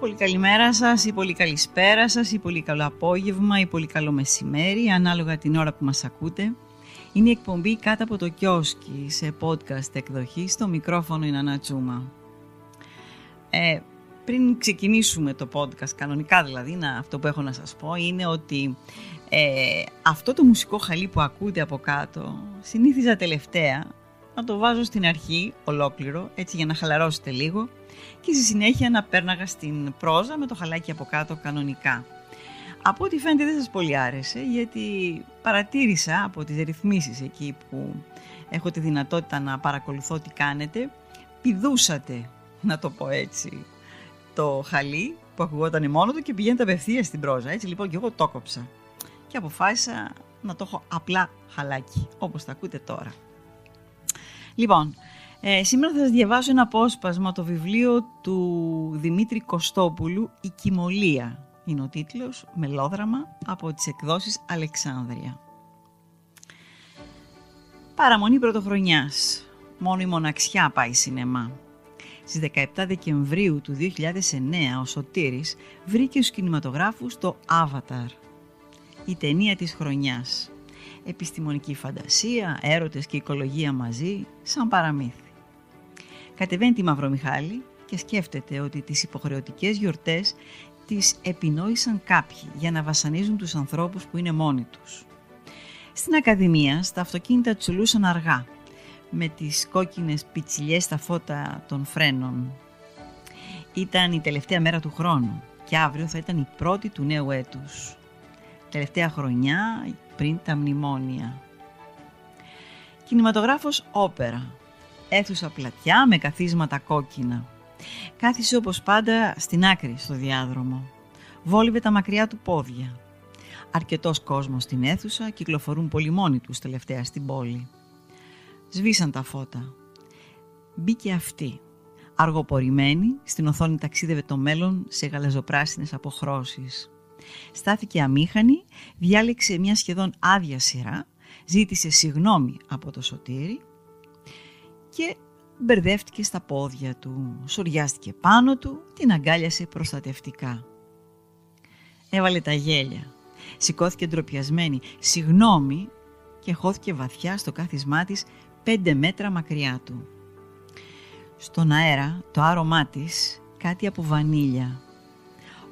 πολύ καλημέρα σας ή πολύ καλησπέρα σας ή πολύ καλό απόγευμα ή πολύ καλό μεσημέρι ανάλογα την ώρα που μας ακούτε. Είναι η εκπομπή κάτω από το κιόσκι σε podcast εκδοχή στο μικρόφωνο είναι Ανατσούμα. Ε, πριν ξεκινήσουμε το podcast κανονικά δηλαδή, να, αυτό που έχω να σας πω είναι ότι ε, αυτό το μουσικό χαλί που ακούτε από κάτω συνήθιζα τελευταία να το βάζω στην αρχή ολόκληρο έτσι για να χαλαρώσετε λίγο και στη συνέχεια να πέρναγα στην πρόζα με το χαλάκι από κάτω κανονικά. Από ό,τι φαίνεται δεν σας πολύ άρεσε γιατί παρατήρησα από τις ρυθμίσεις εκεί που έχω τη δυνατότητα να παρακολουθώ τι κάνετε πηδούσατε να το πω έτσι το χαλί που ακουγόταν μόνο του και πηγαίνετε απευθείας στην πρόζα. Έτσι λοιπόν και εγώ το κόψα και αποφάσισα να το έχω απλά χαλάκι όπως τα ακούτε τώρα. Λοιπόν, ε, σήμερα θα σας διαβάσω ένα απόσπασμα το βιβλίο του Δημήτρη Κωστόπουλου «Η Κιμολία». Είναι ο τίτλος, μελόδραμα από τις εκδόσεις Αλεξάνδρεια. Παραμονή πρωτοχρονιάς. Μόνο η μοναξιά πάει σινεμά. Στις 17 Δεκεμβρίου του 2009 ο Σωτήρης βρήκε στους κινηματογράφους το Avatar, η ταινία της χρονιάς. Επιστημονική φαντασία, έρωτες και οικολογία μαζί, σαν παραμύθι. Κατεβαίνει τη Μαυρομιχάλη και σκέφτεται ότι τις υποχρεωτικές γιορτές τις επινόησαν κάποιοι για να βασανίζουν τους ανθρώπους που είναι μόνοι τους. Στην Ακαδημία, στα αυτοκίνητα τσουλούσαν αργά, με τις κόκκινες πιτσιλιές στα φώτα των φρένων. Ήταν η τελευταία μέρα του χρόνου και αύριο θα ήταν η πρώτη του νέου έτους. Τελευταία χρονιά πριν τα μνημόνια. Κινηματογράφος όπερα. Έθουσα πλατιά με καθίσματα κόκκινα. Κάθισε όπως πάντα στην άκρη στο διάδρομο. Βόλυβε τα μακριά του πόδια. Αρκετός κόσμος στην αίθουσα κυκλοφορούν πολύ μόνοι τους τελευταία στην πόλη. Σβήσαν τα φώτα. Μπήκε αυτή. Αργοπορημένη, στην οθόνη ταξίδευε το μέλλον σε γαλαζοπράσινες αποχρώσεις. Στάθηκε αμήχανη, διάλεξε μια σχεδόν άδεια σειρά, ζήτησε συγνώμη από το σωτήρι και μπερδεύτηκε στα πόδια του, σοριάστηκε πάνω του, την αγκάλιασε προστατευτικά. Έβαλε τα γέλια, σηκώθηκε ντροπιασμένη, συγνώμη και χώθηκε βαθιά στο κάθισμά της πέντε μέτρα μακριά του. Στον αέρα το άρωμά της κάτι από βανίλια.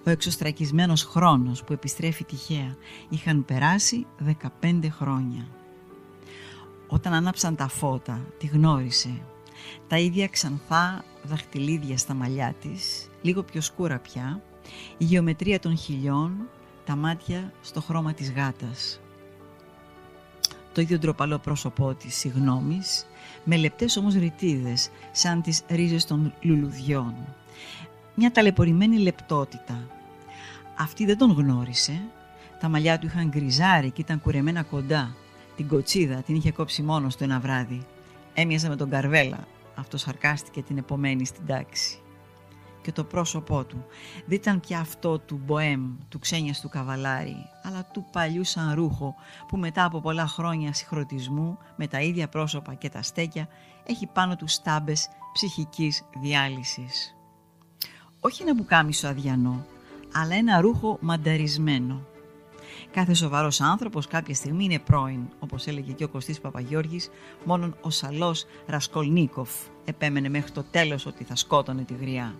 Ο εξωστρακισμένος χρόνος που επιστρέφει τυχαία είχαν περάσει 15 χρόνια. Όταν άναψαν τα φώτα, τη γνώρισε. Τα ίδια ξανθά δαχτυλίδια στα μαλλιά της, λίγο πιο σκούρα πια, η γεωμετρία των χιλιών, τα μάτια στο χρώμα της γάτας το ίδιο ντροπαλό πρόσωπό της συγγνώμης, με λεπτές όμως ρητίδες, σαν τις ρίζες των λουλουδιών. Μια ταλαιπωρημένη λεπτότητα. Αυτή δεν τον γνώρισε. Τα μαλλιά του είχαν γκριζάρει και ήταν κουρεμένα κοντά. Την κοτσίδα την είχε κόψει μόνος του ένα βράδυ. Έμοιαζε με τον Καρβέλα. Αυτός σαρκάστηκε την επομένη στην τάξη και το πρόσωπό του. Δεν ήταν πια αυτό του μποέμ, του ξένιας του καβαλάρι, αλλά του παλιού σαν ρούχο που μετά από πολλά χρόνια συγχρονισμού με τα ίδια πρόσωπα και τα στέκια έχει πάνω του στάμπες ψυχικής διάλυσης. Όχι ένα μπουκάμισο αδιανό, αλλά ένα ρούχο μανταρισμένο. Κάθε σοβαρός άνθρωπος κάποια στιγμή είναι πρώην, όπως έλεγε και ο Κωστής Παπαγιώργης, μόνον ο σαλός Ρασκολνίκοφ επέμενε μέχρι το τέλος ότι θα σκότωνε τη γριά.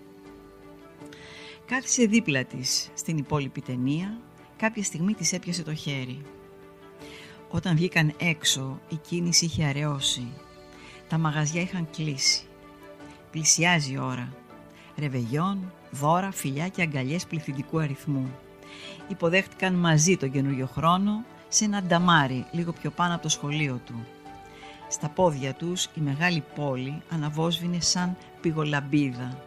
Κάθισε δίπλα της στην υπόλοιπη ταινία, κάποια στιγμή της έπιασε το χέρι. Όταν βγήκαν έξω, η κίνηση είχε αραιώσει. Τα μαγαζιά είχαν κλείσει. Πλησιάζει η ώρα. Ρεβεγιόν, δώρα, φιλιά και αγκαλιές πληθυντικού αριθμού. Υποδέχτηκαν μαζί τον καινούριο χρόνο σε ένα νταμάρι λίγο πιο πάνω από το σχολείο του. Στα πόδια τους η μεγάλη πόλη αναβόσβηνε σαν πηγολαμπίδα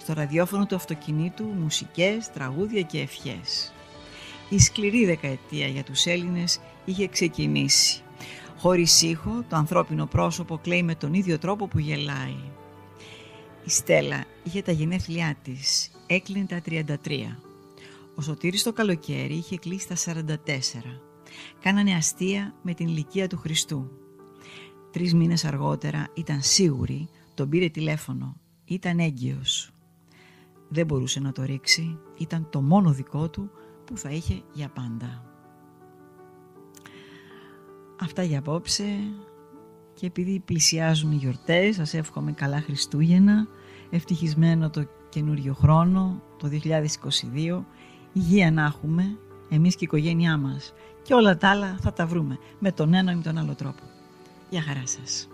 στο ραδιόφωνο του αυτοκινήτου μουσικές, τραγούδια και ευχές. Η σκληρή δεκαετία για τους Έλληνες είχε ξεκινήσει. Χωρίς ήχο, το ανθρώπινο πρόσωπο κλαίει με τον ίδιο τρόπο που γελάει. Η Στέλλα είχε τα γενέθλιά της, έκλεινε τα 33. Ο Σωτήρης το καλοκαίρι είχε κλείσει τα 44. Κάνανε αστεία με την ηλικία του Χριστού. Τρεις μήνες αργότερα ήταν σίγουρη, τον πήρε τηλέφωνο. Ήταν έγκυος. δεν μπορούσε να το ρίξει. Ήταν το μόνο δικό του που θα είχε για πάντα. Αυτά για απόψε και επειδή πλησιάζουν οι γιορτές σας εύχομαι καλά Χριστούγεννα ευτυχισμένο το καινούριο χρόνο το 2022 υγεία να έχουμε εμείς και η οικογένειά μας και όλα τα άλλα θα τα βρούμε με τον ένα ή με τον άλλο τρόπο. Γεια χαρά σας.